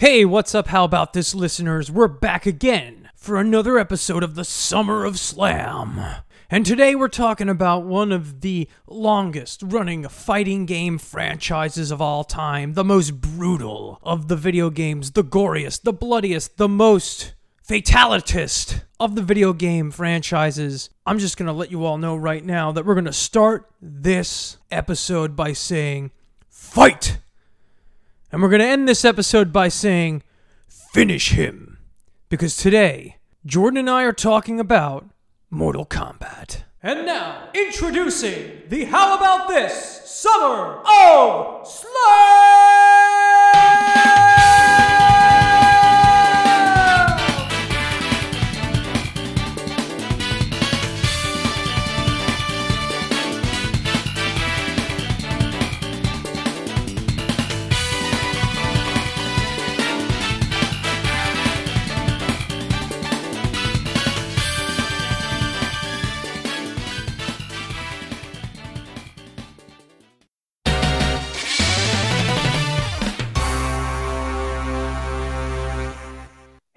Hey, what's up? How about this, listeners? We're back again for another episode of the Summer of Slam. And today we're talking about one of the longest running fighting game franchises of all time, the most brutal of the video games, the goriest, the bloodiest, the most fatalitist of the video game franchises. I'm just going to let you all know right now that we're going to start this episode by saying, Fight! And we're going to end this episode by saying, Finish him. Because today, Jordan and I are talking about Mortal Kombat. And now, introducing the How About This Summer of Slam!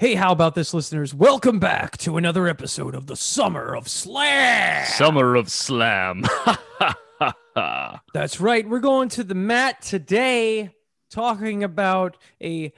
Hey, how about this, listeners? Welcome back to another episode of the Summer of Slam. Summer of Slam. That's right. We're going to the mat today talking about a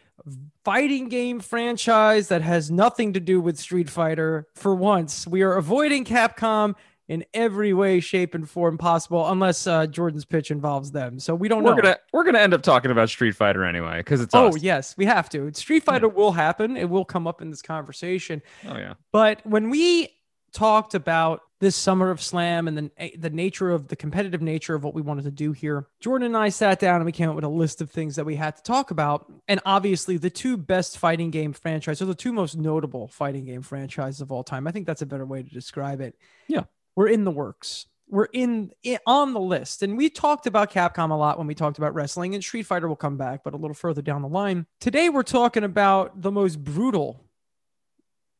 fighting game franchise that has nothing to do with Street Fighter. For once, we are avoiding Capcom in every way, shape, and form possible, unless uh, Jordan's pitch involves them. So we don't we're know. gonna we're gonna end up talking about Street Fighter anyway because it's Oh us. yes, we have to. Street Fighter will happen. It will come up in this conversation. Oh yeah. But when we talked about this summer of slam and the, the nature of the competitive nature of what we wanted to do here, Jordan and I sat down and we came up with a list of things that we had to talk about. And obviously, the two best fighting game franchises, or the two most notable fighting game franchises of all time. I think that's a better way to describe it. Yeah. We're in the works. We're in, i on the list. And we talked about Capcom a lot when we talked about wrestling, and Street Fighter will come back, but a little further down the line. Today, we're talking about the most brutal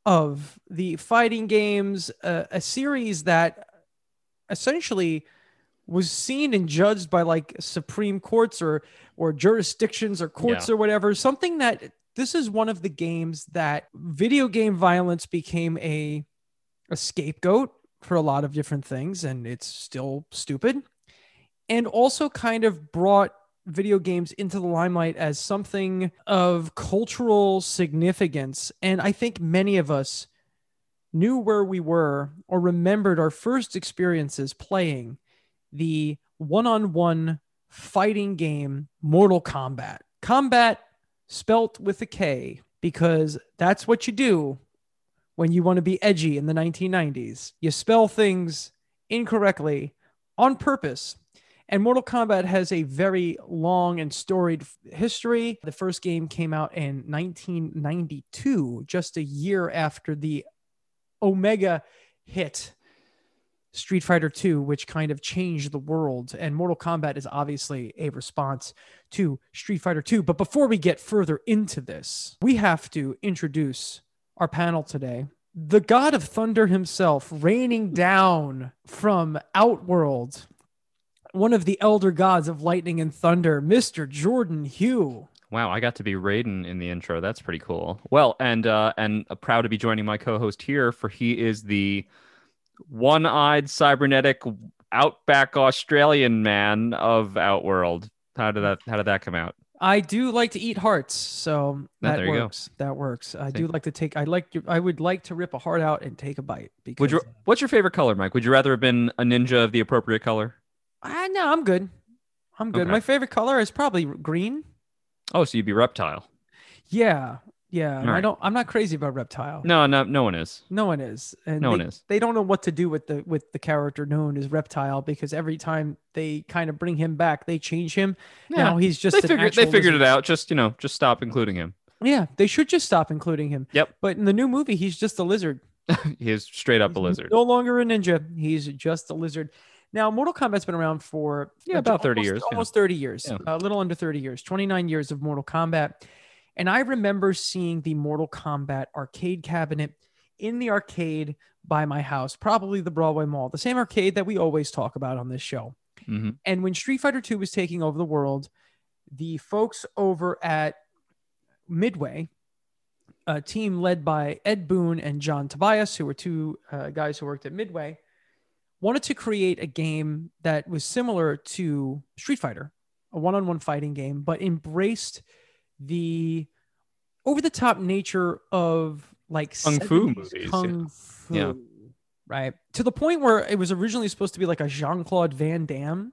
of the fighting games, uh, a series that essentially was seen and judged by like supreme courts or or jurisdictions or courts or whatever. Something that this is one of the games that video game violence became a a scapegoat for a lot of different things, and it's still stupid. And also kind of brought video games into the limelight as something of cultural significance. And I think many of us knew where we were or remembered our first experiences playing the one on one fighting game Mortal Kombat. Combat spelt with a K because that's what you do when you want to be edgy in the 1990s. You spell things incorrectly on purpose and Mortal Kombat has a very long and storied history. The first game came out in 1992, just a year after the Omega hit Street Fighter 2, which kind of changed the world. And Mortal Kombat is obviously a response to Street Fighter 2. But before we get further into this, we have to introduce our panel today. The God of Thunder himself, raining down from Outworld, one of the elder gods of lightning and thunder, Mr. Jordan Hugh. Wow, I got to be Raiden in the intro. That's pretty cool. Well, and uh and uh, proud to be joining my co-host here for he is the one-eyed cybernetic outback Australian man of Outworld. How did that how did that come out? I do like to eat hearts, so Ah, that there works. That works. I See? do like to take. I like. to- I would like to rip a heart out and take a bite. Because Would you what's your favorite color, Mike? Would you rather have been a ninja of the appropriate color? I no, I'm good. I'm good. Okay. My favorite color is probably green. Oh, so you'd be reptile. Yeah, yeah. and I don't. I'm not crazy about reptile. No, no, no one is. No one is, and No they, one is. They don't know what to do with the with the character known as Reptile because every time they kind of bring him back, they change him. now he's just they figured they figured lizard. it out. Just you know, just stop including him. Yeah, they should just stop including him. Yep. But in the new movie, he's just a lizard. He is straight up a lizard. No longer a ninja. He's just a lizard. Now, Mortal Kombat's been around for Yeah, about 30 almost- years, yeah. Almost 30 years. Yeah. A little under 30 years. 29 years of Mortal Kombat. And I remember seeing the Mortal Kombat arcade cabinet in the arcade by my house, probably the Broadway Mall, the same arcade that we always talk about on this show. hmm And when Street Fighter 2 was taking over the world, the folks over at Midway, a team led by Ed Boon and John Tobias, who were two uh, guys who worked at Midway, wanted to create a game that was similar to Street Fighter, a one on one fighting game, but embraced the over the top nature of like Kung fu movies, Kung fu. Yeah. Right. To the point where it was originally supposed to be like a Jean Claude Van Damme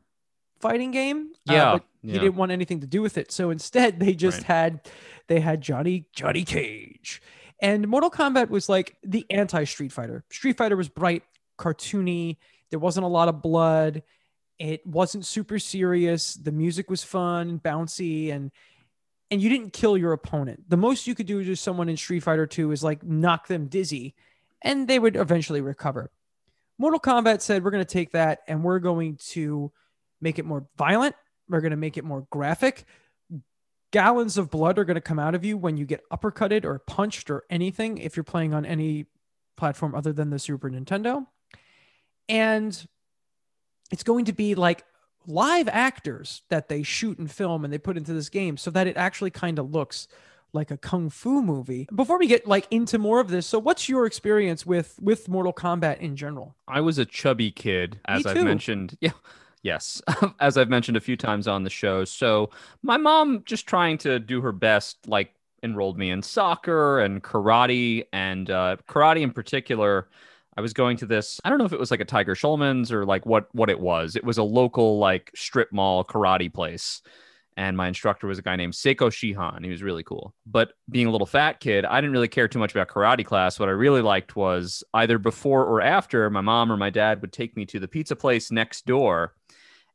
fighting game. uh, Yeah, but yeah. he didn't want anything to do with it. So instead they just Right. had they had Johnny Johnny Cage. And Mortal Kombat was like the anti Street Fighter. Street Fighter was bright, cartoony. There wasn't a lot of blood. It wasn't super serious. The music was fun bouncy and and you didn't kill your opponent. The most you could do to someone in Street Fighter 2 is like knock them dizzy and they would eventually recover. Mortal Kombat said we're going to take that and we're going to make it more violent. We're going to make it more graphic. Gallons of blood are going to come out of you when you get uppercutted or punched or anything if you're playing on any platform other than the Super Nintendo. And it's going to be like live actors that they shoot and film and they put into this game so that it actually kind of looks like a kung fu movie. Before we get like into more of this, so what's your experience with with Mortal Kombat in general? I was a chubby kid, as I've too. mentioned. Yeah. Yes, as I've mentioned a few times on the show. So my mom just trying to do her best, like enrolled me in soccer and karate, and uh, karate in particular. I was going to this. I don't know if it was like a Tiger Schulmann's or like what what it was. It was a local like strip mall karate place, and my instructor was a guy named Seiko Shihan. He was really cool. But being a little fat kid, I didn't really care too much about karate class. What I really liked was either before or after, my mom or my dad would take me to the pizza place next door.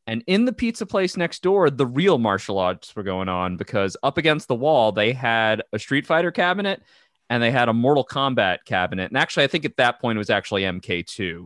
And in the pizza place next door, the real martial arts were going on because up against the wall, they had a Street Fighter cabinet and they had a Mortal Kombat cabinet. And actually, I think at that point it was actually MK2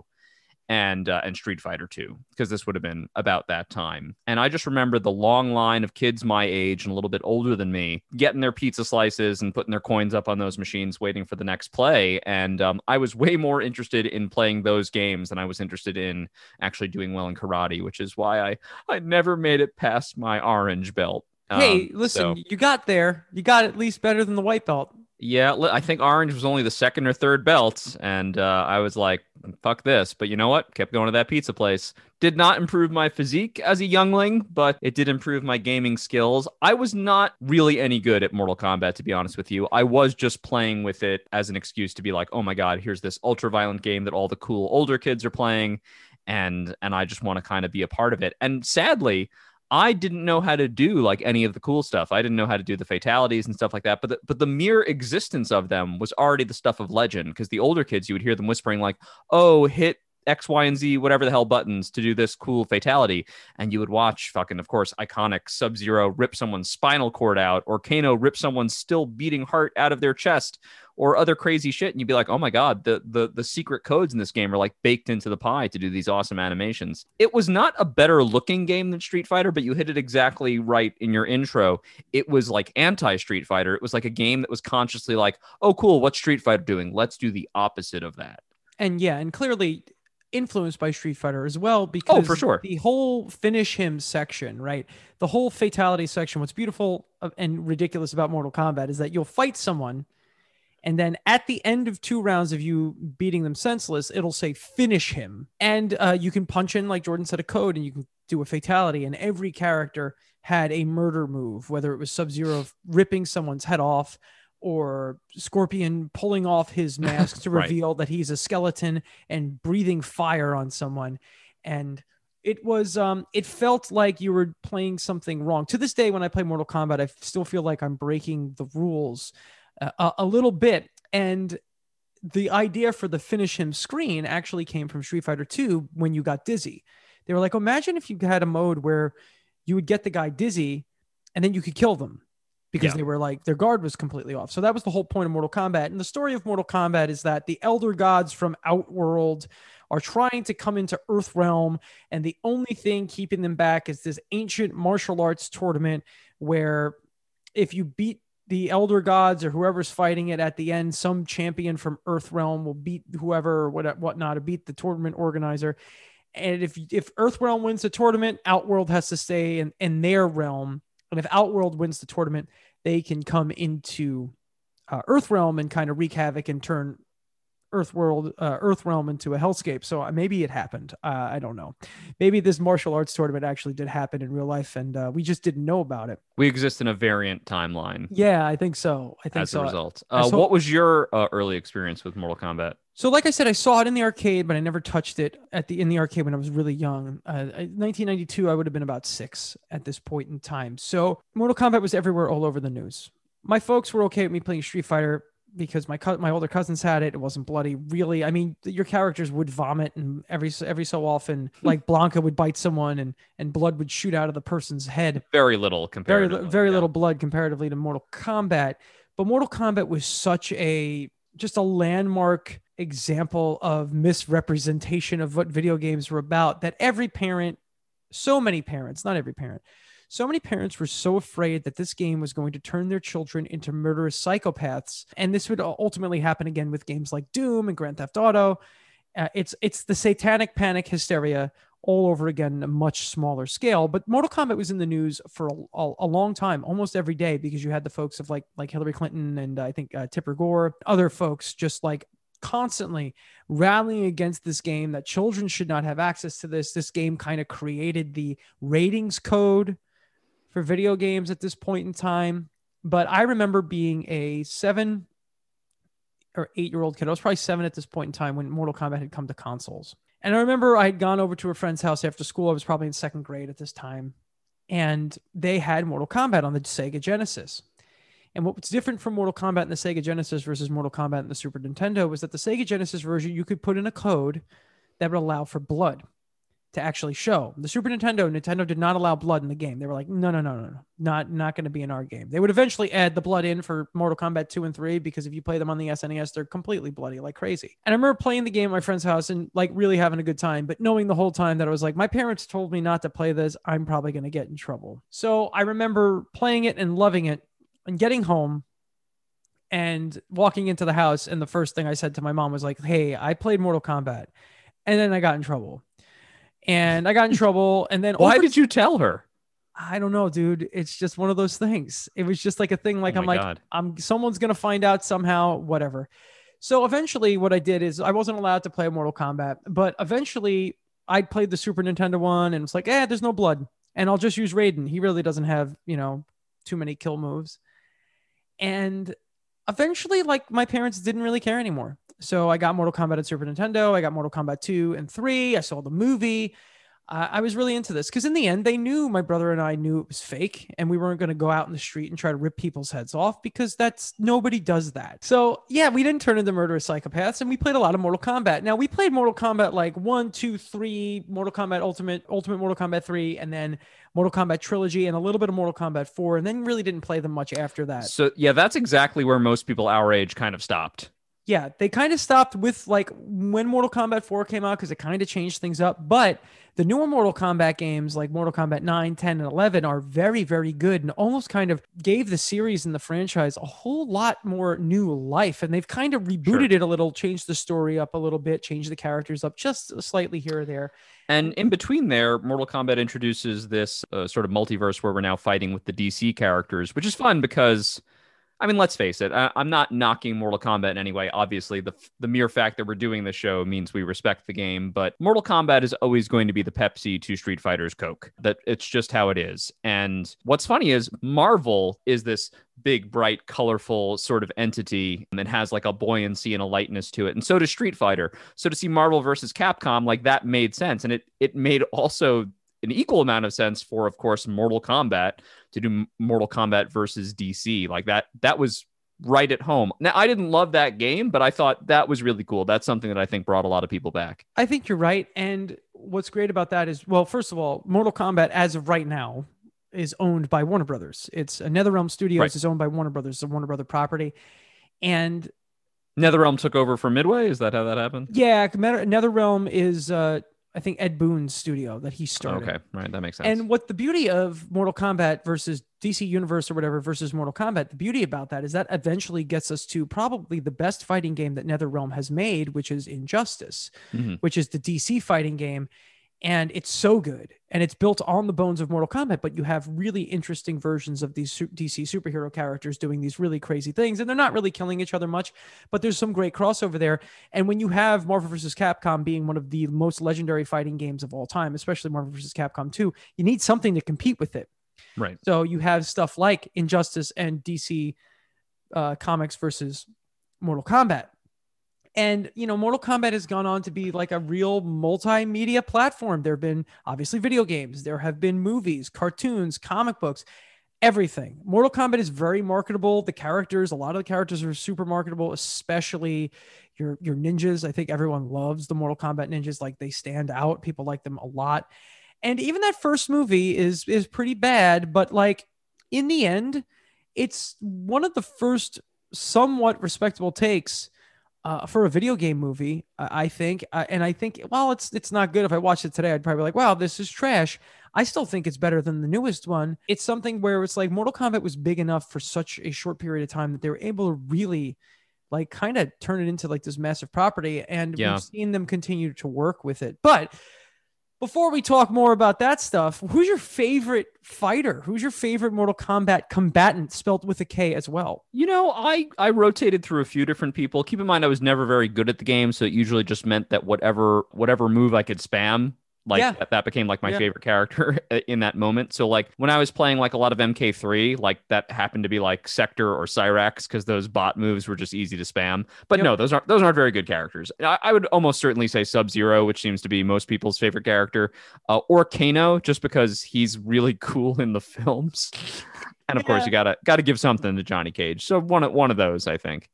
and uh, and Street Fighter 2 because this would have been about that time. And I just remember the long line of kids my age and a little bit older than me getting their pizza slices and putting their coins up on those machines, waiting for the next play. And um, I was way more interested in playing those games than I was interested in actually doing well in karate, which is why I I never made it past my orange belt. hey, Um, listen, so- you got there. You got at least better than the white belt. Yeah, I think orange was only the second or third belt, and uh, I was like, "Fuck this!" But you know what? Kept going to that pizza place. Did not improve my physique as a youngling, but it did improve my gaming skills. I was not really any good at Mortal Kombat, to be honest with you. I was just playing with it as an excuse to be like, "Oh my god, here's this ultra violent game that all the cool older kids are playing," and and I just want to kind of be a part of it. And sadly. I didn't know how to do like any of the cool stuff. I didn't know how to do the fatalities and stuff like that. But the, but the mere existence of them was already the stuff of legend. Because the older kids, you would hear them whispering like, "Oh, hit X, Y, and Z, whatever the hell buttons to do this cool fatality," and you would watch fucking, of course, iconic Sub Zero rip someone's spinal cord out, or Kano rip someone's still beating heart out of their chest, or other crazy shit, and you'd be like, "Oh my god, the the the secret codes in this game are like baked into the pie to do these awesome animations." It was not a better looking game than Street Fighter, but you hit it exactly right in your intro. It was like anti Street Fighter. It was like a game that was consciously like, "Oh, cool, what's Street Fighter doing? Let's do the opposite of that." and yeah, and clearly influenced by Street Fighter as well oh, because Oh, for sure. the whole finish him section, right? The whole fatality section. What's beautiful uh, and ridiculous about Mortal Kombat is that you'll fight someone, and then at the end of two rounds of you beating them senseless, it'll say finish him, and uh, you can punch in like Jordan said a code, and you can do a fatality, and every character had a murder move, whether it was Sub Zero ripping someone's head off or Scorpion pulling off his mask to Right. reveal that he's a skeleton and breathing fire on someone. And it was, um, it felt like you were playing something wrong. To this day, when I play Mortal Kombat, I still feel like I'm breaking the rules a, a little bit. And the idea for the finish him screen actually came from Street Fighter 2 when you got dizzy. They were like, imagine if you had a mode where you would get the guy dizzy and then you could kill them because Yeah. they were like their guard was completely off. So that was the whole point of Mortal Kombat. And the story of Mortal Kombat is that the elder gods from Outworld are trying to come into Earth Realm, and the only thing keeping them back is this ancient martial arts tournament where if you beat the elder gods or whoever's fighting it at the end, some champion from Earth Realm will beat whoever or what whatnot to beat the tournament organizer. And if if Earth Realm wins the tournament, Outworld has to stay in, in their realm. And if Outworld wins the tournament, they can come into uh, Earthrealm and kind of wreak havoc and turn Earth world, uh, Earth realm into a hellscape. So uh, maybe it happened. Uh, I don't know. Maybe this martial arts tournament actually did happen in real life, and uh, we just didn't know about it. We exist in a variant timeline. Yeah, I think so. I think as so. a result. Uh, what was your uh, early experience with Mortal Kombat? So, like I said, I saw it in the arcade, but I never touched it at the in the arcade when I was really young. Uh, 1992, I would have been about six at this point in time. So, Mortal Kombat was everywhere, all over the news. My folks were okay with me playing Street Fighter because my co- my older cousins had it. It wasn't bloody, really. I mean, your characters would vomit, and every so- every so often, like Blanka would bite someone, and and blood would shoot out of the person's head Very little very very little blood comparatively to Mortal Kombat. But Mortal Kombat was such a just a landmark example of misrepresentation of what video games were about that every parent, so many parents, not every parent, so many parents were so afraid that this game was going to turn their children into murderous psychopaths, and this would ultimately happen again with games like Doom and Grand Theft Auto. Uh, it's it's the satanic panic hysteria all over again, a much smaller scale. But Mortal Kombat was in the news for a, a, a long time, almost every day, because you had the folks of like like Hillary Clinton and I think uh, Tipper Gore, other folks just like constantly rallying against this game that children should not have access to this. This game kind of created the ratings code for video games at this point in time. But I remember being a seven or eight year old kid. I was probably seven at this point in time when Mortal Kombat had come to consoles. And I remember I had gone over to a friend's house after school. I was probably in second grade at this time. And they had Mortal Kombat on the Sega Genesis. And what was different from Mortal Kombat in the Sega Genesis versus Mortal Kombat in the Super Nintendo was that the Sega Genesis version, you could put in a code that would allow for blood to actually show. The Super Nintendo, Nintendo did not allow blood in the game. They were like, no, no, no, no, no, not not going to be in our game. They would eventually add the blood in for Mortal Kombat 2 and 3 because if you play them on the SNES, they're completely bloody like crazy. And I remember playing the game at my friend's house and like really having a good time, but knowing the whole time that I was like, my parents told me not to play this. I'm probably going to get in trouble. So I remember playing it and loving it and getting home and walking into the house. And the first thing I said to my mom was like, hey, I played Mortal Kombat. And then I got in trouble and I got in trouble. And then Why over- did you tell her? I don't know, dude. It's just one of those things. It was just like a thing. Like Oh I'm like God. I'm someone's gonna find out somehow. Whatever. So eventually, what I did is I wasn't allowed to play Mortal Kombat, but eventually I played the Super Nintendo one, and it's like, eh, there's no blood, and I'll just use Raiden. He really doesn't have you know too many kill moves, and eventually, like my parents didn't really care anymore. So I got Mortal Kombat at Super Nintendo. I got Mortal Kombat 2 and 3. I saw the movie. Uh, I was really into this because in the end, they knew my brother and I knew it was fake, and we weren't going to go out in the street and try to rip people's heads off because that's nobody does that. So yeah, we didn't turn into murderous psychopaths, and we played a lot of Mortal Kombat. Now we played Mortal Kombat like one, two, three, Mortal Kombat Ultimate, Ultimate Mortal Kombat three, and then Mortal Kombat Trilogy, and a little bit of Mortal Kombat four, and then really didn't play them much after that. So yeah, that's exactly where most people our age kind of stopped. Yeah, they kind of stopped with like when Mortal Kombat 4 came out because it kind of changed things up. But the newer Mortal Kombat games like Mortal Kombat 9, 10, and 11 are very, very good and almost kind of gave the series and the franchise a whole lot more new life. And they've kind of rebooted it a little, changed the story up a little bit, changed the characters up just slightly here or there. And in between there, Mortal Kombat introduces this uh, sort of multiverse where we're now fighting with the DC characters, which is fun because, I mean, let's face it, I- I'm not knocking Mortal Kombat in any way. Obviously, the the mere fact that we're doing the show means we respect the game, but Mortal Kombat is always going to be the Pepsi to Street Fighter's Coke. That it's just how it is. And what's funny is Marvel is this big, bright, colorful sort of entity and has like a buoyancy and a lightness to it. And so does Street Fighter. So to see Marvel versus Capcom, like that made sense. And it it made also an equal amount of sense for, of course, Mortal Kombat to do Mortal Kombat versus DC. Like that, that was right at home. Now, I didn't love that game, but I thought that was really cool. That's something that I think brought a lot of people back. I think you're right. And what's great about that is, well, first of all, Mortal Kombat, as of right now, is owned by Warner Brothers. It's a NetherRealm Studios Right. is owned by Warner Brothers, a Warner Brother property. And NetherRealm took over for Midway. Is that how that happened? yeah, NetherRealm is, uh, I think, Ed Boon's studio that he started. Okay, right, that makes sense. And what the beauty of Mortal Kombat versus DC Universe or whatever versus Mortal Kombat, the beauty about that is that eventually gets us to probably the best fighting game that NetherRealm has made, which is Injustice, Mhm. which is the DC fighting game. And it's so good and it's built on the bones of Mortal Kombat, but you have really interesting versions of these DC superhero characters doing these really crazy things, and they're not really killing each other much, but there's some great crossover there. And when you have Marvel vs. Capcom being one of the most legendary fighting games of all time, especially Marvel vs. Capcom 2, you need something to compete with it. Right. So you have stuff like Injustice and DC uh, Comics versus Mortal Kombat. And, you know, Mortal Kombat has gone on to be like a real multimedia platform. There have been obviously video games, there have been movies, cartoons, comic books, everything. Mortal Kombat is very marketable. The characters, a lot of the characters are super marketable, especially your your ninjas. I think everyone loves the Mortal Kombat ninjas. Like they stand out. People like them a lot. And even that first movie is is pretty bad, but like in the end, it's one of the first somewhat respectable takes uh, for a video game movie, I think. Uh, and I think, well, it's it's not good. If I watched it today, I'd probably be like, wow, this is trash. I still think it's better than the newest one. It's something where it's like Mortal Kombat was big enough for such a short period of time that they were able to really like kind of turn it into like this massive property. And Yeah. we've seen them continue to work with it. But before we talk more about that stuff, who's your favorite fighter? Who's your favorite Mortal Kombat combatant spelled with a K as well? You know, I I rotated through a few different people. Keep in mind, I was never very good at the game, so it usually just meant that whatever whatever move I could spam, like Yeah. that, that became like my Yeah. favorite character in that moment. So like when I was playing like a lot of MK3, like that happened to be like Sektor or Cyrax because those bot moves were just easy to spam. But Yep. no, those aren't those aren't very good characters. I, I would almost certainly say Sub Zero, which seems to be most people's favorite character, uh, or Kano, just because he's really cool in the films. And of course, you gotta gotta give something to Johnny Cage. So one one of those, I think.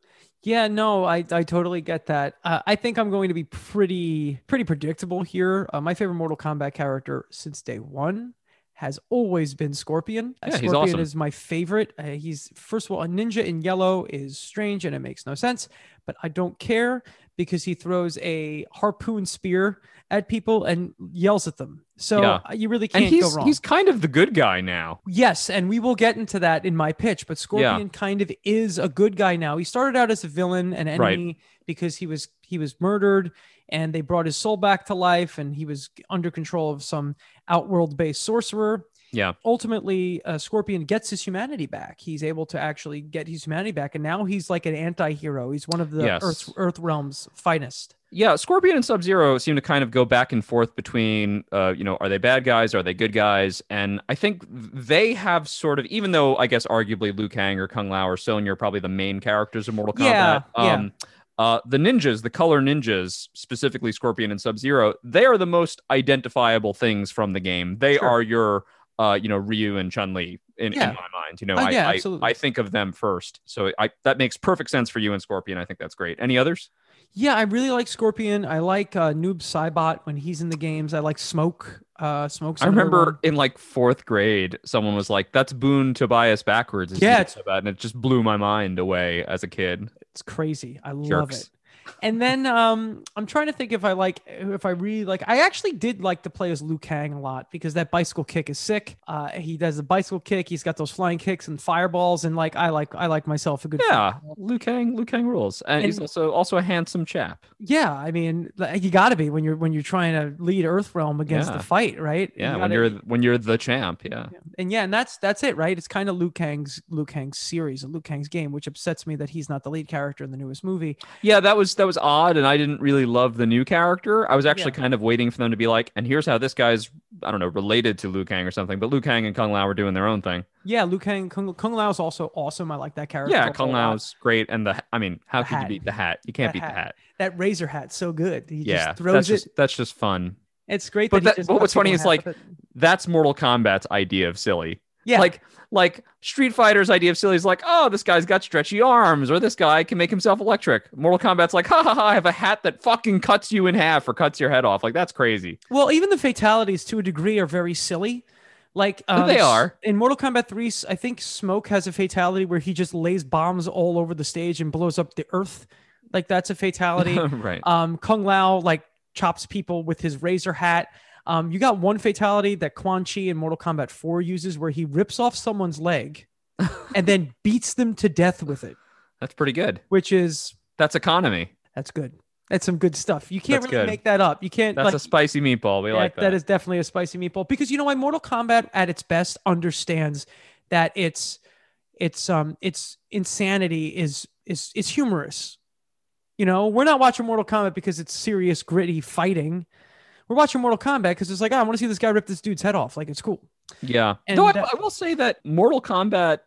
Yeah, no, I, I totally get that. Uh, I think I'm going to be pretty pretty predictable here. Uh, my favorite Mortal Kombat character since day one has always been Scorpion. Uh, Yeah, he's Scorpion awesome. is my favorite. Uh, he's first of all a ninja in yellow is strange and it makes no sense, but I don't care because he throws a harpoon spear at people and yells at them. So Yeah. uh, you really can't he's go wrong. he's kind of the good guy now. Yes, and we will get into that in my pitch, but Scorpion kind of is a good guy now. He started out as a villain, an Right. enemy because he was he was murdered and they brought his soul back to life and he was under control of some outworld-based sorcerer. Yeah. Ultimately, uh, Scorpion gets his humanity back. He's able to actually get his humanity back and now he's like an anti-hero. He's one of the Yes. Earth Earth realm's finest. Yeah, Scorpion and Sub Zero seem to kind of go back and forth between, uh, you know, are they bad guys? Are they good guys? And I think they have sort of, even though I guess arguably Liu Kang or Kung Lao or Sonya are probably the main characters of Mortal Kombat. Yeah, yeah. Um, uh, the ninjas, the color ninjas, specifically Scorpion and Sub Zero, they are the most identifiable things from the game. They Sure. are your, uh, you know, Ryu and Chun Li in, Yeah. in my mind. You know, I, yeah, I, absolutely. I think of them first. So I, that makes perfect sense for you and Scorpion. I think that's great. Any others? Yeah, I really like Scorpion. I like uh, Noob Saibot when he's in the games. I like Smoke. Uh, Smoke's I remember one. in like fourth grade, someone was like, "That's Boon Tobias backwards." Yeah, it's- Tobias," and it just blew my mind away as a kid. It's crazy. I love it. And then um, I'm trying to think if I like if I really like. I actually did like to play as Liu Kang a lot because that bicycle kick is sick. Uh, he does the bicycle kick. He's got those flying kicks and fireballs, and like I like I like myself a good. Yeah, Liu Kang, Liu Kang rules, and, he's also also a handsome chap. yeah. I mean, you got to be when you're when you're trying to lead Earthrealm against Yeah. the fight, right? Yeah, when gotta- you're when you're the champ. Yeah, Yeah. And yeah, and that's that's it, right? It's kind of Liu Kang's Liu Kang's series, and Liu Kang's game, which upsets me that he's not the lead character in the newest movie. yeah. That was that was odd, and I didn't really love the new character. I was actually Yeah. kind of waiting for them to be like, and here's how this guy's I don't know related to Liu Kang or something. But Liu Kang and Kung Lao were doing their own thing. Yeah, Liu Kang Kung, Kung Lao is also awesome. I like that character. Yeah, Kung. Lao's great, and the I mean, how The could you beat the hat? You can't That beat hat. the hat. That razor hat, so good. He Yeah, just throws that's it. just that's just fun. it's great. but that, he that- what's funny is, like. That's Mortal Kombat's idea of silly. Yeah, Like like Street Fighter's idea of silly is like, oh, this guy's got stretchy arms, or this guy can make himself electric. Mortal Kombat's like, ha ha ha, I have a hat that fucking cuts you in half or cuts your head off. Like that's crazy. well, even the fatalities to a degree are very silly. Like um, They are. in Mortal Kombat 3, I think Smoke has a fatality where he just lays bombs all over the stage and blows up the earth. Like that's a fatality. right. Um, Kung Lao like chops people with his razor hat. Um, you got one fatality that Quan Chi in Mortal Kombat 4 uses where he rips off someone's leg and then beats them to death with it, That's pretty good. which is That's economy. that's good. That's some good stuff. You can't That's really good. make that up. You can't. That's like, a spicy meatball. We that- like that. that is definitely a spicy meatball because you know why Mortal Kombat at its best understands that it's it's um its insanity is is is humorous. You know, we're not watching Mortal Kombat because it's serious, gritty fighting. We're watching Mortal Kombat because it's like, oh, I want to see this guy rip this dude's head off. Like it's cool. Yeah. And Though I, that- I will say that Mortal Kombat,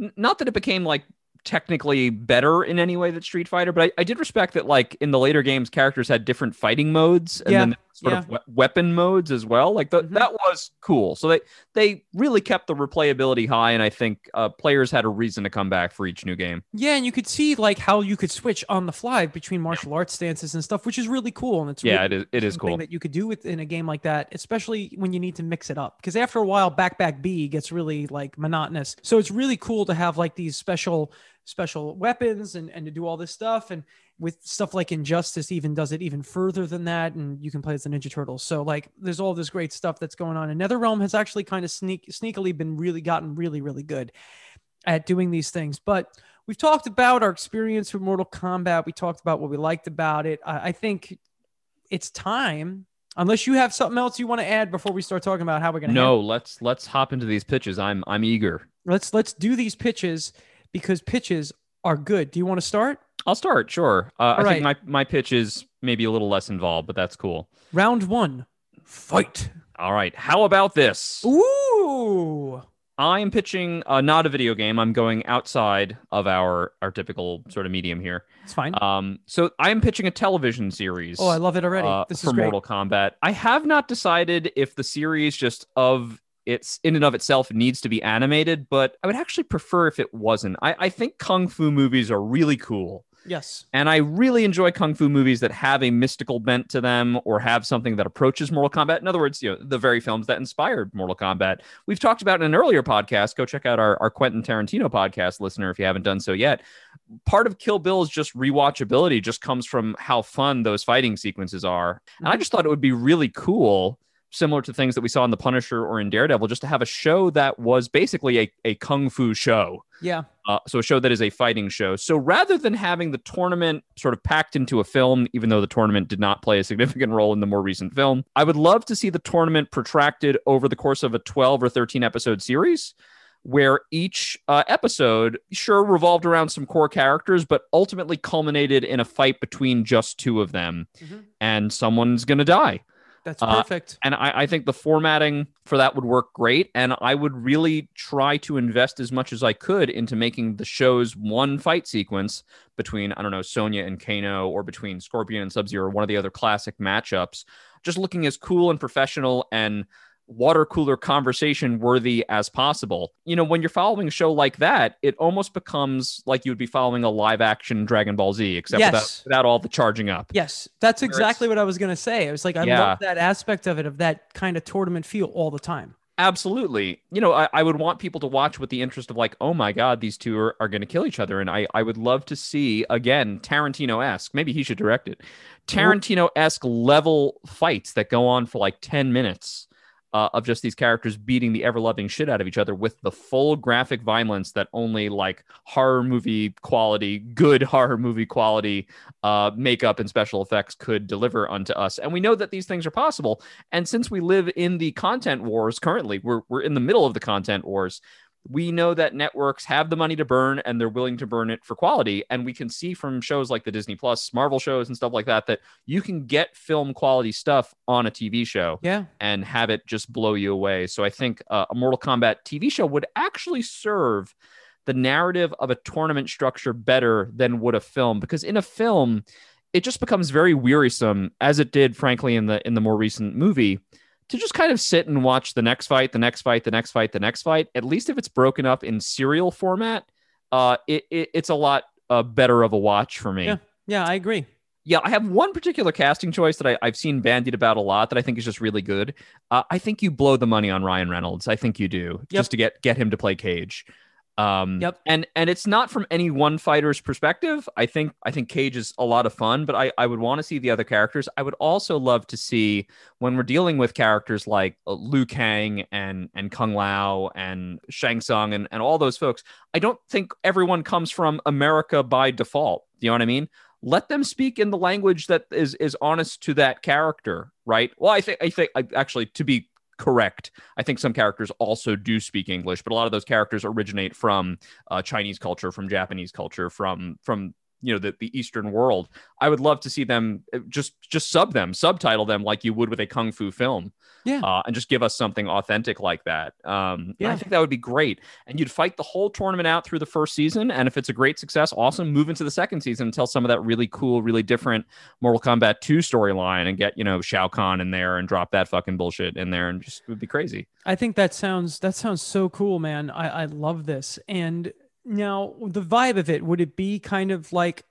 n- not that it became like technically better in any way that Street Fighter, but I, I did respect that like in the later games, characters had different fighting modes and Yeah, then sort of we- weapon modes as well. Like th- Mhm. that was cool. So they they really kept the replayability high, and I think uh, players had a reason to come back for each new game. Yeah, and you could see like how you could switch on the fly between martial arts stances and stuff, which is really cool. And it's Yeah, really it is. It is cool. that you could do within a game like that, especially when you need to mix it up. Because after a while, back back B gets really like monotonous. So it's really cool to have like these special special weapons and and to do all this stuff. And with stuff like injustice even does it even further than that. And you can play as the ninja turtles. So like there's all this great stuff that's going on. And netherrealm has actually kind of sneak sneakily been really gotten really really good at doing these things. But we've talked about our experience with mortal kombat. We talked about what we liked about it. I, I think it's time unless you have something else you want to add before we start talking about how we're going to No, let's let's hop into these pitches. I'm I'm eager. let's let's do these pitches because pitches are good do you want to start I'll start. Sure. Uh, I All think my my pitch is maybe a little less involved, but that's cool. round one fight All right. How about this? ooh I am pitching uh, not a video game. I'm going outside of our our typical sort of medium here. it's fine Um, so I am pitching a television series. oh i love it already uh, this for is great Mortal Kombat. I have not decided if the series just of it's in and of itself needs to be animated, but I would actually prefer if it wasn't. I, I think kung fu movies are really cool. yes And I really enjoy kung fu movies that have a mystical bent to them or have something that approaches Mortal Kombat. In other words, you know, the very films that inspired Mortal Kombat. We've talked about in an earlier podcast. Go check out our, our Quentin Tarantino podcast, listener, if you haven't done so yet. Part of Kill Bill's just rewatchability just comes from how fun those fighting sequences are. And I mm-hmm. just thought it would be really cool. Similar to things that we saw in The Punisher or in Daredevil, just to have a show that was basically a, a kung fu show. yeah Uh, so a show that is a fighting show. So rather than having the tournament sort of packed into a film, even though the tournament did not play a significant role in the more recent film, I would love to see the tournament protracted over the course of a 12 or 13 episode series. Where each uh, episode sure revolved around some core characters, but ultimately culminated in a fight between just two of them, Mhm. and someone's gonna die that's Uh, perfect. and I, I think the formatting for that would work great and i would really try to invest as much as i could into making the show's one fight sequence between i don't know sonya and kano or between scorpion and sub-zero or one of the other classic matchups just looking as cool and professional and water cooler conversation worthy as possible you know when you're following a show like that it almost becomes like you would be following a live action dragon ball z except Yes. without, without all the charging up Yes, that's Where exactly what I was gonna say. I was like, I Yeah. love that aspect of it, of that kind of tournament feel all the time. Absolutely. You know, I, I would want people to watch with the interest of like, oh my God, these two are, are going to kill each other. And I, I would love to see, again, Tarantino esque, maybe he should direct it, Tarantino esque level fights that go on for like 10 minutes uh, of just these characters beating the ever loving shit out of each other with the full graphic violence that only like horror movie quality, good horror movie quality uh, makeup and special effects could deliver unto us. And we know that these things are possible. And since we live in the content wars currently, we're, we're in the middle of the content wars. We know that networks have the money to burn and they're willing to burn it for quality. And we can see from shows like the Disney Plus, Marvel shows, and stuff like that, that you can get film quality stuff on a TV show Yeah, and have it just blow you away. So I think uh, a Mortal Kombat TV show would actually serve the narrative of a tournament structure better than would a film because in a film it just becomes very wearisome as it did frankly in the in the more recent movie to just kind of sit and watch the next fight the next fight the next fight the next fight at least if it's broken up in serial format uh it, it it's a lot uh, better of a watch for me Yeah. yeah, I agree. yeah, I have one particular casting choice that I, I've seen bandied about a lot that I think is just really good. Uh, I think you blow the money on Ryan Reynolds. I think you do, just to get get him to play Cage. Um, Yep. And and it's not from any one fighter's perspective. I think I think Cage is a lot of fun, but I I would want to see the other characters. I would also love to see when we're dealing with characters like uh, Liu Kang and and Kung Lao and Shang Tsung and and all those folks. I don't think everyone comes from America by default. You know what I mean? let them speak in the language that is is honest to that character, right? Well, I think I think I, actually to be correct. I think some characters also do speak English, but a lot of those characters originate from uh, Chinese culture, from Japanese culture, from from you know the, the eastern world i would love to see them uh, just just sub them subtitle them like you would with a kung fu film yeah uh, and just give us something authentic like that um Yeah. i think that would be great and you'd fight the whole tournament out through the first season and if it's a great success awesome move into the second season and tell some of that really cool really different mortal kombat 2 storyline and get you know shao kahn in there and drop that fucking bullshit in there and just it would be crazy I think that sounds that sounds so cool, man. I, I love this. And now the vibe of it, would it be kind of like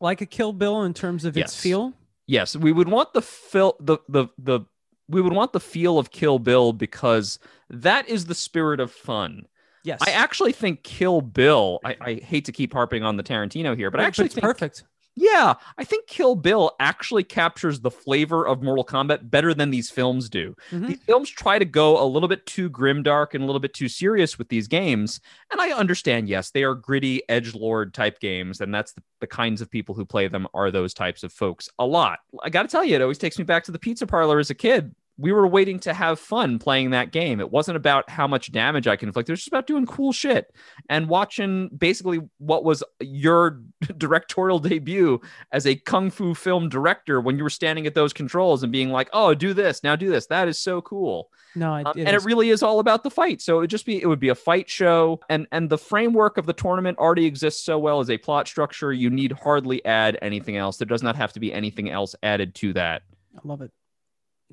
like a Kill Bill in terms of its Yes. feel? yes we would want the fil- the the the we would want the feel of kill bill because that is the spirit of fun Yes. i actually think kill bill i, I hate to keep harping on the tarantino here but i actually it's think perfect. Yeah i think kill bill actually captures the flavor of mortal kombat better than these films do. Mhm. these films try to go a little bit too grimdark and a little bit too serious with these games and i understand yes they are gritty edge lord type games and that's the, the kinds of people who play them are those types of folks a lot. I gotta tell you it always takes me back to the pizza parlor as a kid we were waiting to have fun playing that game. It wasn't about how much damage I can inflict. It was just about doing cool shit and watching basically what was your directorial debut as a kung fu film director when you were standing at those controls and being like, "Oh, do this now, do this." That is so cool, No, it, Um, it and is. it really is all about the fight. So it would just be it would be a fight show, and and the framework of the tournament already exists so well as a plot structure. You need hardly add anything else. There does not have to be anything else added to that. I love it,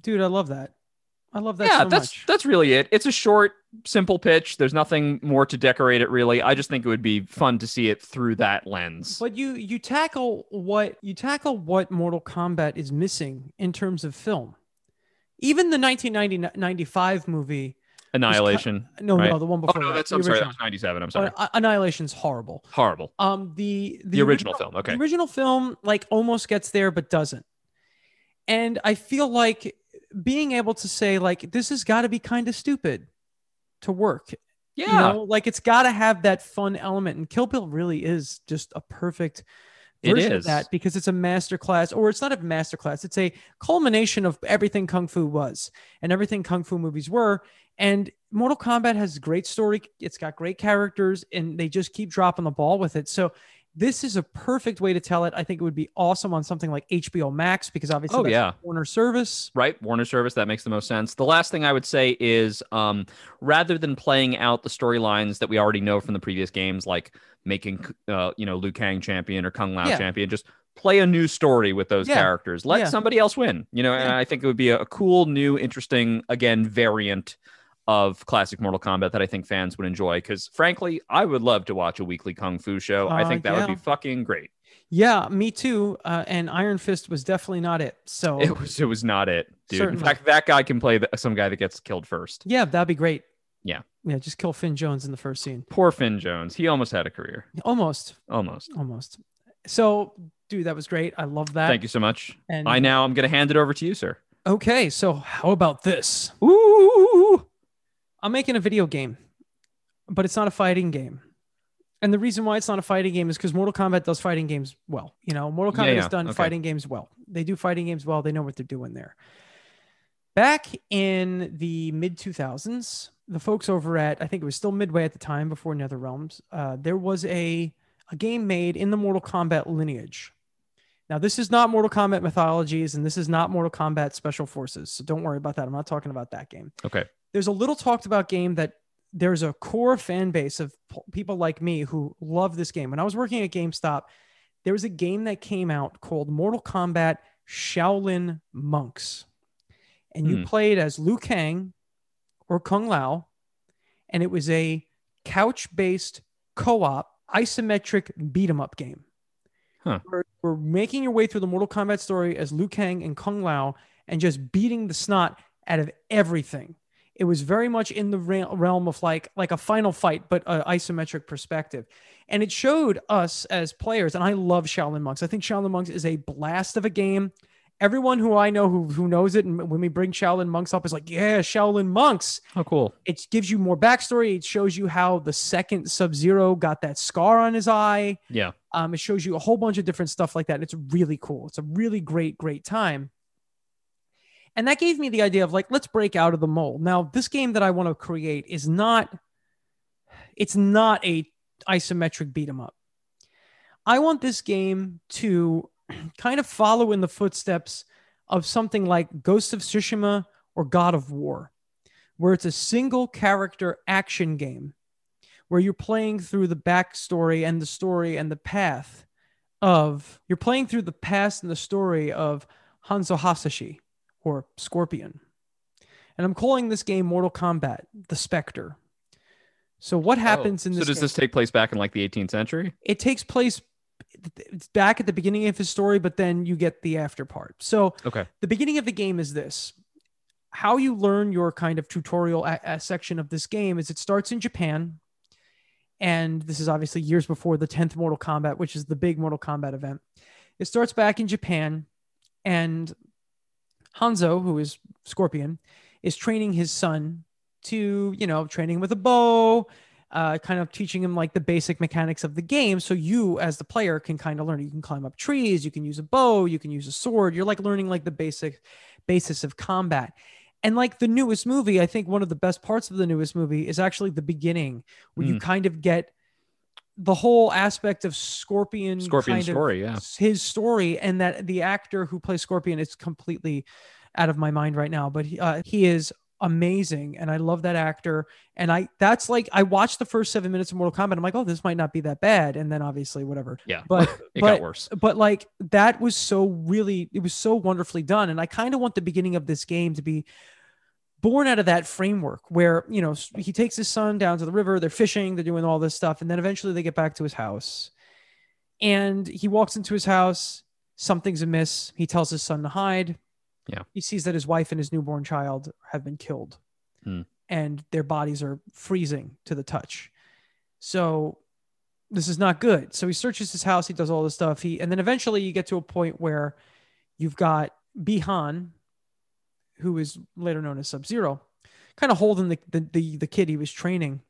dude. I love that. I love that yeah, so that's much. that's really it. It's a short, simple pitch. There's nothing more to decorate it really. I just think it would be fun to see it through that lens. But you you tackle what you tackle what Mortal Kombat is missing in terms of film. Even the 1995 movie. Annihilation. No, right? no, the one before Oh, no, that, that's the I'm sorry, that original. was 97. I'm sorry. Uh, Annihilation's horrible. Horrible. Um, the The, original, film. Okay. The original film like almost gets there but doesn't. And I feel like being able to say like this has got to be kind of stupid to work. yeah. You know, like it's got to have that fun element and Kill Bill really is just a perfect It version of that because it's a master class or it's not a master class it's a culmination of everything kung fu was and everything kung fu movies were and mortal kombat has great story it's got great characters and they just keep dropping the ball with it so this is a perfect way to tell it i think it would be awesome on something like hbo max because obviously Oh, that's yeah. warner service right warner service that makes the most sense the last thing i would say is um, rather than playing out the storylines that we already know from the previous games like making uh, you know liu kang champion or kung lao Yeah. champion just play a new story with those Yeah. characters let Yeah. somebody else win you know and i think it would be a cool new interesting again variant of classic mortal kombat that i think fans would enjoy because frankly i would love to watch a weekly kung fu show i Uh, think that would be fucking great yeah me too uh, and iron fist was definitely not it so it was it was not it dude Certainly. in fact that guy can play the, some guy that gets killed first yeah that'd be great Yeah. yeah just kill finn jones in the first scene Poor Finn Jones. He almost had a career. almost Almost. almost so dude that was great i love that Thank you so much. and I now I'm going to hand it over to you, sir. okay so how about this Ooh. I'm making a video game but it's not a fighting game. And the reason why it's not a fighting game is because mortal kombat does fighting games well you know? Mortal Yeah, kombat yeah, has done okay. fighting games well. They do fighting games well. They know what they're doing there. Back in the mid 2000s the folks over at i think it was still midway at the time before nether realms uh, there was a, a game made in the mortal kombat lineage. Now this is not mortal kombat mythologies and this is not mortal kombat special forces so don't worry about that. I'm not talking about that game. Okay. There's a little talked about game that there's a core fan base of people like me who love this game. When I was working at GameStop, there was a game that came out called Mortal Kombat Shaolin Monks. And you Hmm. played as Liu Kang or Kung Lao, and it was a couch based co op isometric beat 'em up game. Huh. Where we're making your way through the Mortal Kombat story as Liu Kang and Kung Lao and just beating the snot out of everything. It was very much in the realm of like like a final fight, but an isometric perspective, and it showed us as players. And I love Shaolin Monks. I think Shaolin Monks is a blast of a game. everyone who I know who who knows it, and when we bring Shaolin monks up, is like, yeah, Shaolin monks. Oh, cool. It gives you more backstory. It shows you how the second Sub Zero got that scar on his eye. Yeah. Um, it shows you a whole bunch of different stuff like that. It's really cool. It's a really great, great time. And that gave me the idea of like, let's break out of the mold. Now, this game that I want to create is not, it's not a isometric beat 'em up. I want this game to kind of follow in the footsteps of something like Ghost of Tsushima or God of War, where it's a single character action game where you're playing through the backstory and the story and the path of you're playing through the past and the story of Hanzo Hasashi or Scorpion. And I'm calling this game Mortal Kombat, the Spectre. So what oh, happens oh, in this? So does game? this take place back in like the 18th century? It takes place back at the beginning of his story, but then you get the after part. So okay, the beginning of the game is this: how you learn your kind of tutorial a- a section of this game is it starts in Japan, and this is obviously years before the 10th Mortal Kombat, which is the big Mortal Kombat event. It starts back in Japan, and Hanzo, who is Scorpion, is training his son to, you know, training with a bow, uh, kind of teaching him like the basic mechanics of the game. So you, as the player, can kind of learn. You can climb up trees, you can use a bow, you can use a sword. You're like learning like the basic basis of combat. And like the newest movie, I think one of the best parts of the newest movie is actually the beginning, where you Mm. kind of get the whole aspect of Scorpion, Scorpion story, yeah. his story, and that the actor who plays Scorpion is completely out of my mind right now, but he, uh, he is amazing, and I love that actor. And I that's like I watched the first seven minutes of Mortal Kombat. I'm like, oh, this might not be that bad, and then obviously whatever. Yeah, But it but got worse. but like that was so really it was so wonderfully done and i kind of want the beginning of this game to be born out of that framework where you know he takes his son down to the river they're fishing they're doing all this stuff and then eventually they get back to his house and he walks into his house something's amiss he tells his son to hide Yeah. he sees that his wife and his newborn child have been killed Hmm. and their bodies are freezing to the touch so this is not good. So he searches his house, he does all this stuff. He and then eventually you get to a point where you've got Bihan, who is later known as Sub Zero, kind of holding the, the the the kid he was training.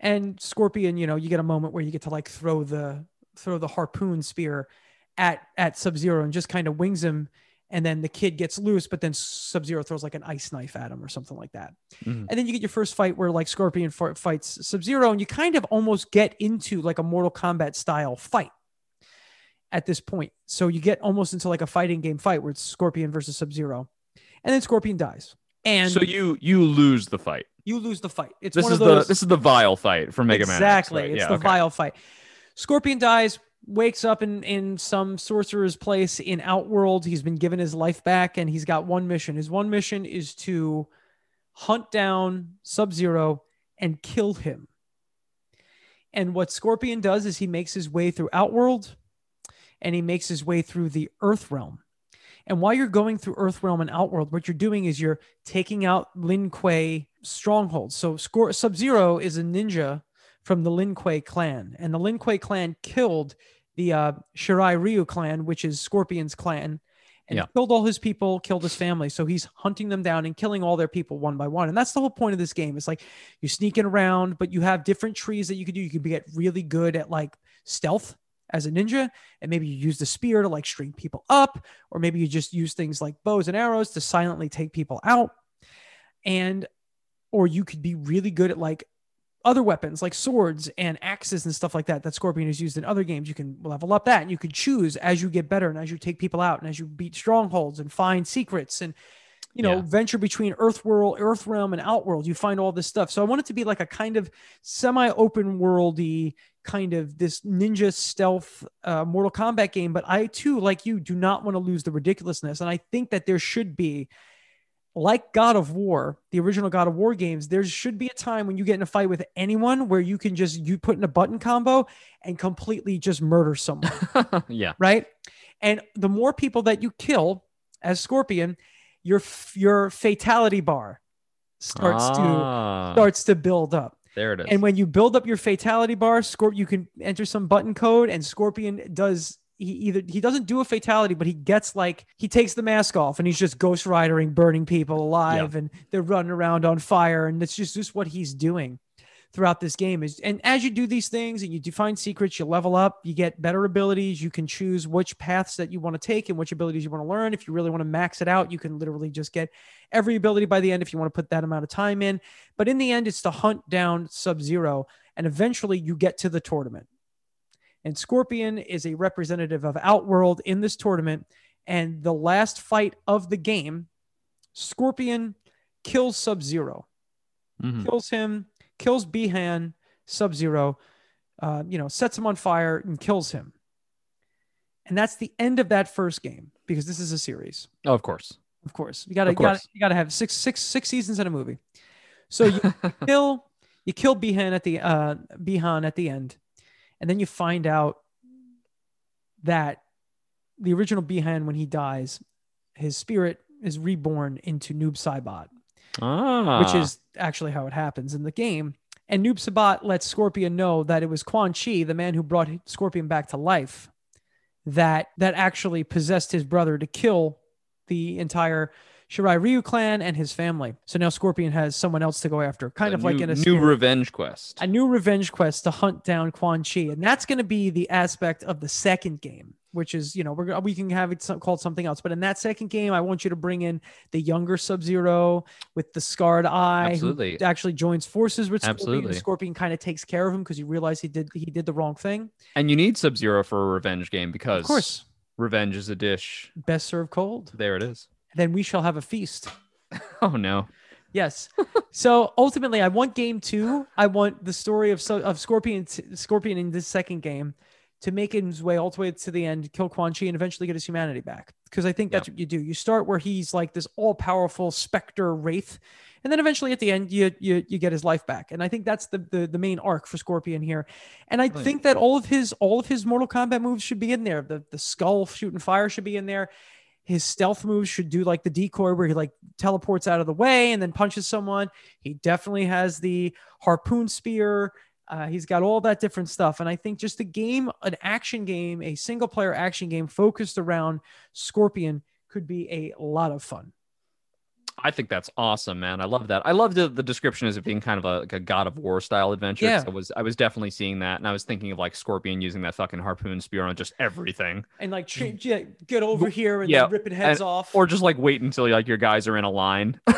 And Scorpion, you know, you get a moment where you get to like throw the throw the harpoon spear at at Sub Zero and just kind of wings him. And then the kid gets loose, but then Sub Zero throws like an ice knife at him or something like that. Mhm. And then you get your first fight where like Scorpion f- fights Sub Zero, and you kind of almost get into like a Mortal Kombat style fight at this point. So you get almost into like a fighting game fight where it's Scorpion versus Sub Zero, and then Scorpion dies, and so you you lose the fight. you lose the fight. It's This one is of those the this is the vile fight for Mega Man. Exactly. right? It's Yeah, the okay. vile fight. Scorpion dies, wakes up in in some sorcerer's place in Outworld. He's been given his life back, and he's got one mission. His one mission is to hunt down Sub Zero and kill him. And what Scorpion does is he makes his way through Outworld, and he makes his way through the Earth Realm. And while you're going through Earth Realm and Outworld, what you're doing is you're taking out Lin Kuei strongholds. So Sub Zero is a ninja from the Lin Kuei clan, and the Lin Kuei clan killed the uh, Shirai Ryu clan, which is Scorpion's clan, and Yeah. killed all his people, killed his family. So he's hunting them down and killing all their people one by one. And that's the whole point of this game. It's like you're sneaking around, but you have different trees that you could do. You could get really good at like stealth as a ninja, and maybe you use the spear to like string people up, or maybe you just use things like bows and arrows to silently take people out. And or you could be really good at like other weapons like swords and axes and stuff like that that Scorpion has used in other games. You can level up that and you can choose as you get better and as you take people out and as you beat strongholds and find secrets and you know Yeah. venture between earth world earth realm and outworld you find all this stuff so i want it to be like a kind of semi open worldy kind of this ninja stealth uh, mortal kombat game but i too like you do not want to lose the ridiculousness and i think that there should be like God of War, the original God of War games, there should be a time when you get in a fight with anyone where you can just you put in a button combo and completely just murder someone, yeah. right? And the more people that you kill as Scorpion, your your fatality bar starts to Ah, starts to build up. There it is. And when you build up your fatality bar, Scorp you can enter some button code and Scorpion does he either he doesn't do a fatality, but he gets like he takes the mask off and he's just ghost riding, burning people alive, and they're running around on fire, and it's just just what he's doing throughout this game is and as you do these things and you define secrets you level up you get better abilities you can choose which paths that you want to take and which abilities you want to learn. If you really want to max it out you can literally just get every ability by the end if you want to put that amount of time in. But in the end it's to hunt down sub zero and eventually you get to the tournament. And scorpion is a representative of outworld in this tournament. And the last fight of the game scorpion kills sub zero Mhm. kills him, kills Bihan, Sub Zero, uh, you know, sets him on fire and kills him. And that's the end of that first game because this is a series. Oh, of course. Of course, you gotta, Of you gotta, course. you gotta have six, six, six seasons in a movie. So you kill, you kill Bihan at the, uh, Bihan at the end, and then you find out that the original Bihan, when he dies, his spirit is reborn into Noob Saibot ah, which is actually how it happens in the game. And Noob Saibot lets Scorpion know that it was Quan Chi, the man who brought Scorpion back to life, that that actually possessed his brother to kill the entire Shirai Ryu clan and his family. So now Scorpion has someone else to go after, kind a of like in a new scary- revenge quest. a new revenge quest to hunt down Quan Chi, and that's going to be the aspect of the second game, which is you know we're we can have it called something else, but in that second game, I want you to bring in the younger Sub Zero with the scarred eye, Absolutely. who actually joins forces with Scorpion. Absolutely. Scorpion kind of takes care of him because he realized he did he did the wrong thing. And you need Sub Zero for a revenge game because Of course, revenge is a dish. best served cold. There it is. Then we shall have a feast. Oh no. Yes. so ultimately, I want game two. I want the story of so- of Scorpion Scorpion in this second game to make his way all the way to the end, kill Quan Chi, and eventually get his humanity back. Because I think that's what you do. You start where he's like this all powerful specter wraith, and then eventually at the end, you you you get his life back. And I think that's the the, the main arc for Scorpion here. And I Brilliant. think that all of his all of his Mortal Kombat moves should be in there. The the skull shooting fire should be in there his stealth moves should do like the decoy where he like teleports out of the way and then punches someone. He definitely has the harpoon spear. Uh, he's got all that different stuff. And I think just a game, an action game, a single player action game focused around Scorpion could be a lot of fun. I think that's awesome, man. I love that. I love the, the description as it being kind of a, like a God of War style adventure. Yeah. I was I was definitely seeing that, and I was thinking of like Scorpion using that fucking harpoon spear on just everything, And like, get over here and Yeah, ripping heads and- off. or just like wait until like your guys are in a line,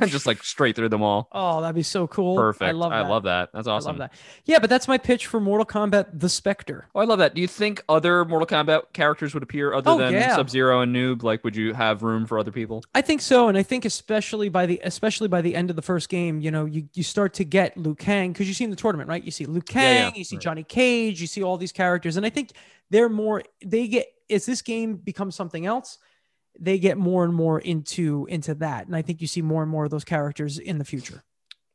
just like straight through them all. oh, that'd be so cool. Perfect. I love that. I love that. That's I awesome. love that. Yeah, but that's my pitch for Mortal Kombat: The Spectre. Oh, I love that. Do you think other Mortal Kombat characters would appear other Oh, than yeah. Sub Zero and Noob? Like, would you have room for other people? I think so, and I think especially by the especially by the end of the first game, you know, you you start to get Liu Kang because you see in the tournament, right? You see Liu Kang, Yeah, yeah, you see right. Johnny Cage, you see all these characters, and I think they're more they get as this game becomes something else, they get more and more into into that, and I think you see more and more of those characters in the future.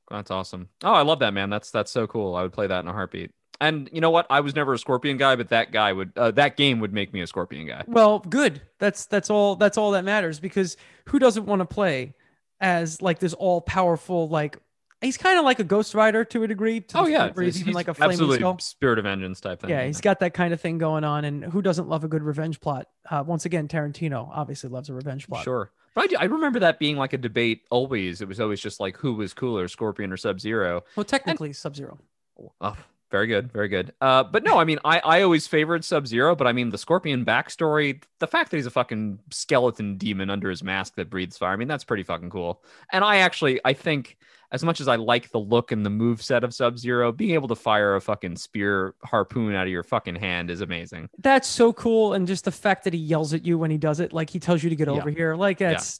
That's awesome. Oh, I love that, man. That's that's so cool. I would play that in a heartbeat. And you know what? I was never a Scorpion guy, but that guy would uh, that game would make me a Scorpion guy. Well, good. That's that's all that's all that matters because who doesn't want to play as like this all powerful like he's kind of like a Ghost Rider to a degree. To Oh yeah, where he's, even like a flaming absolutely skull. Spirit of Vengeance type thing. Yeah, he's got that kind of thing going on, and who doesn't love a good revenge plot? Uh, once again, Tarantino obviously loves a revenge plot. Sure. But I, do- I remember that being like a debate always. It was always just like who was cooler, Scorpion or Sub Zero. Well, technically, Sub Zero. Oh, very good, very good. Uh, but no, I mean, I, I always favored Sub Zero, but I mean, the Scorpion backstory, the fact that he's a fucking skeleton demon under his mask that breathes fire, I mean, that's pretty fucking cool. And I actually, I think, as much as I like the look and the move set of Sub Zero, being able to fire a fucking spear harpoon out of your fucking hand is amazing. That's so cool, and just the fact that he yells at you when he does it, like he tells you to get Yeah. over here, like that's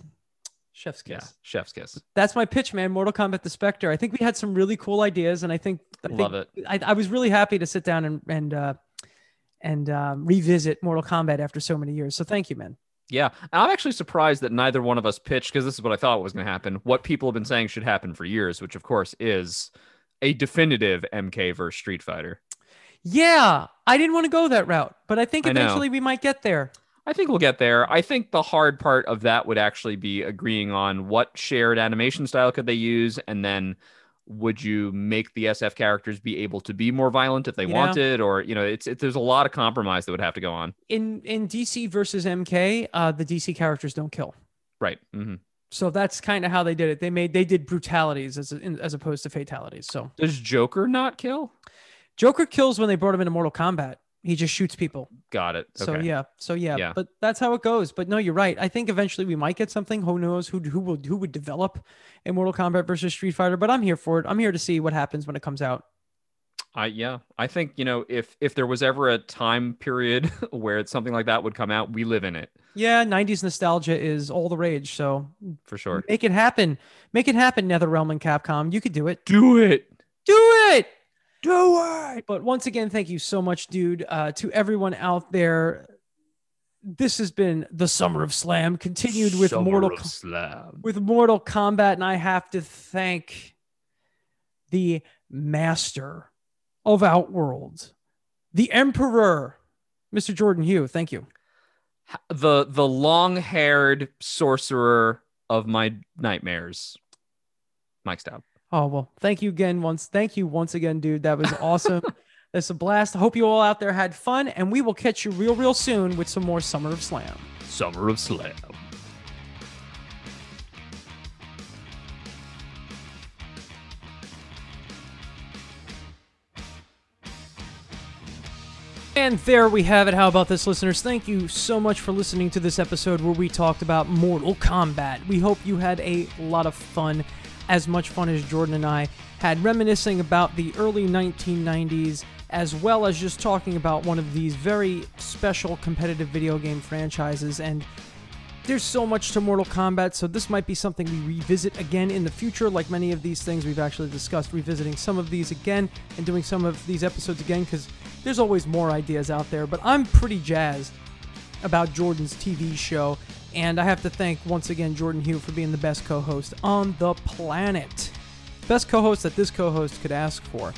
chef's kiss. Yeah, chef's kiss. That's my pitch, man. Mortal Kombat: The Spectre. I think we had some really cool ideas, and I think I think Love it. I, I was really happy to sit down and and uh, and um, revisit Mortal Kombat after so many years. So thank you, man. Yeah, I'm actually surprised that neither one of us pitched because this is what I thought was going to happen. What people have been saying should happen for years, which of course is a definitive MK versus Street Fighter. Yeah, I didn't want to go that route, but I think I eventually we might get there. I think we'll get there. I think the hard part of that would actually be agreeing on what shared animation style could they use, and then would you make the SF characters be able to be more violent if they Yeah. wanted, or you know, it's it, there's a lot of compromise that would have to go on. In in DC versus MK, uh, the DC characters don't kill. Right. hmm So that's kind of how they did it. They made they did brutalities as in, as opposed to fatalities. So Does Joker not kill? Joker kills when they brought him into Mortal Kombat. He just shoots people. Got it. So Okay. yeah, so yeah, Yeah. but that's how it goes. But no, you're right. I think eventually we might get something. Who knows who who will who would develop a Mortal Kombat versus Street Fighter? But I'm here for it. I'm here to see what happens when it comes out. I yeah, I think you know if if there was ever a time period where something like that would come out, we live in it Yeah, 90s nostalgia is all the rage. So for sure. make it happen. Make it happen, NetherRealm and Capcom. You could do it. Do it. Do it. Do it. But once again, thank you so much, dude. Uh, to everyone out there, this has been the Summer of Slam, continued with Mortal Com- Slam. with Mortal Kombat, and I have to thank the master of Outworld, the Emperor, Mr. Jordan Hugh. Thank you. The the long haired sorcerer of my nightmares, Mike Stout. Oh well, thank you again once. Thank you once again, dude. That was awesome. That's a blast. I hope you all out there had fun, and we will catch you real, real soon with some more Summer of Slam. Summer of Slam. And there we have it. How about this, listeners? Thank you so much for listening to this episode where we talked about Mortal Kombat. We hope you had a lot of fun, as much fun as Jordan and I had reminiscing about the early 1990s, as well as just talking about one of these very special competitive video game franchises. And there's so much to Mortal Kombat, so this might be something we revisit again in the future. Like many of these things, we've actually discussed revisiting some of these again and doing some of these episodes again because there's always more ideas out there. But I'm pretty jazzed about Jordan's TV show, and I have to thank once again Jordan Hugh for being the best co host on the planet. Best co host that this co host could ask for.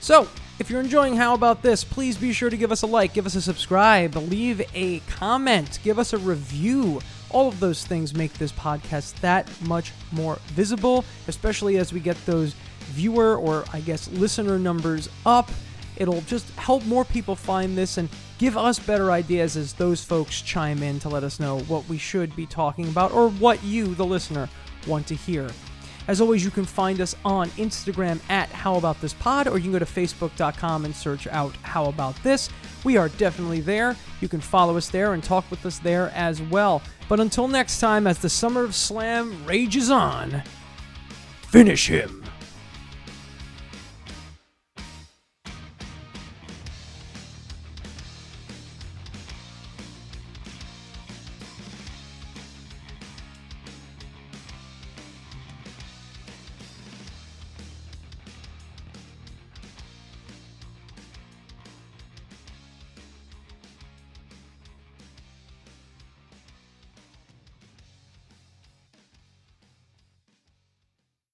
So, if you're enjoying How About This, please be sure to give us a like, give us a subscribe, leave a comment, give us a review. All of those things make this podcast that much more visible, especially as we get those viewer or I guess listener numbers up. It'll just help more people find this and give us better ideas as those folks chime in to let us know what we should be talking about or what you, the listener, want to hear. As always, you can find us on Instagram at How About This Pod, or you can go to Facebook.com and search out How About This. We are definitely there. You can follow us there and talk with us there as well. But until next time, as the Summer of Slam rages on, finish him.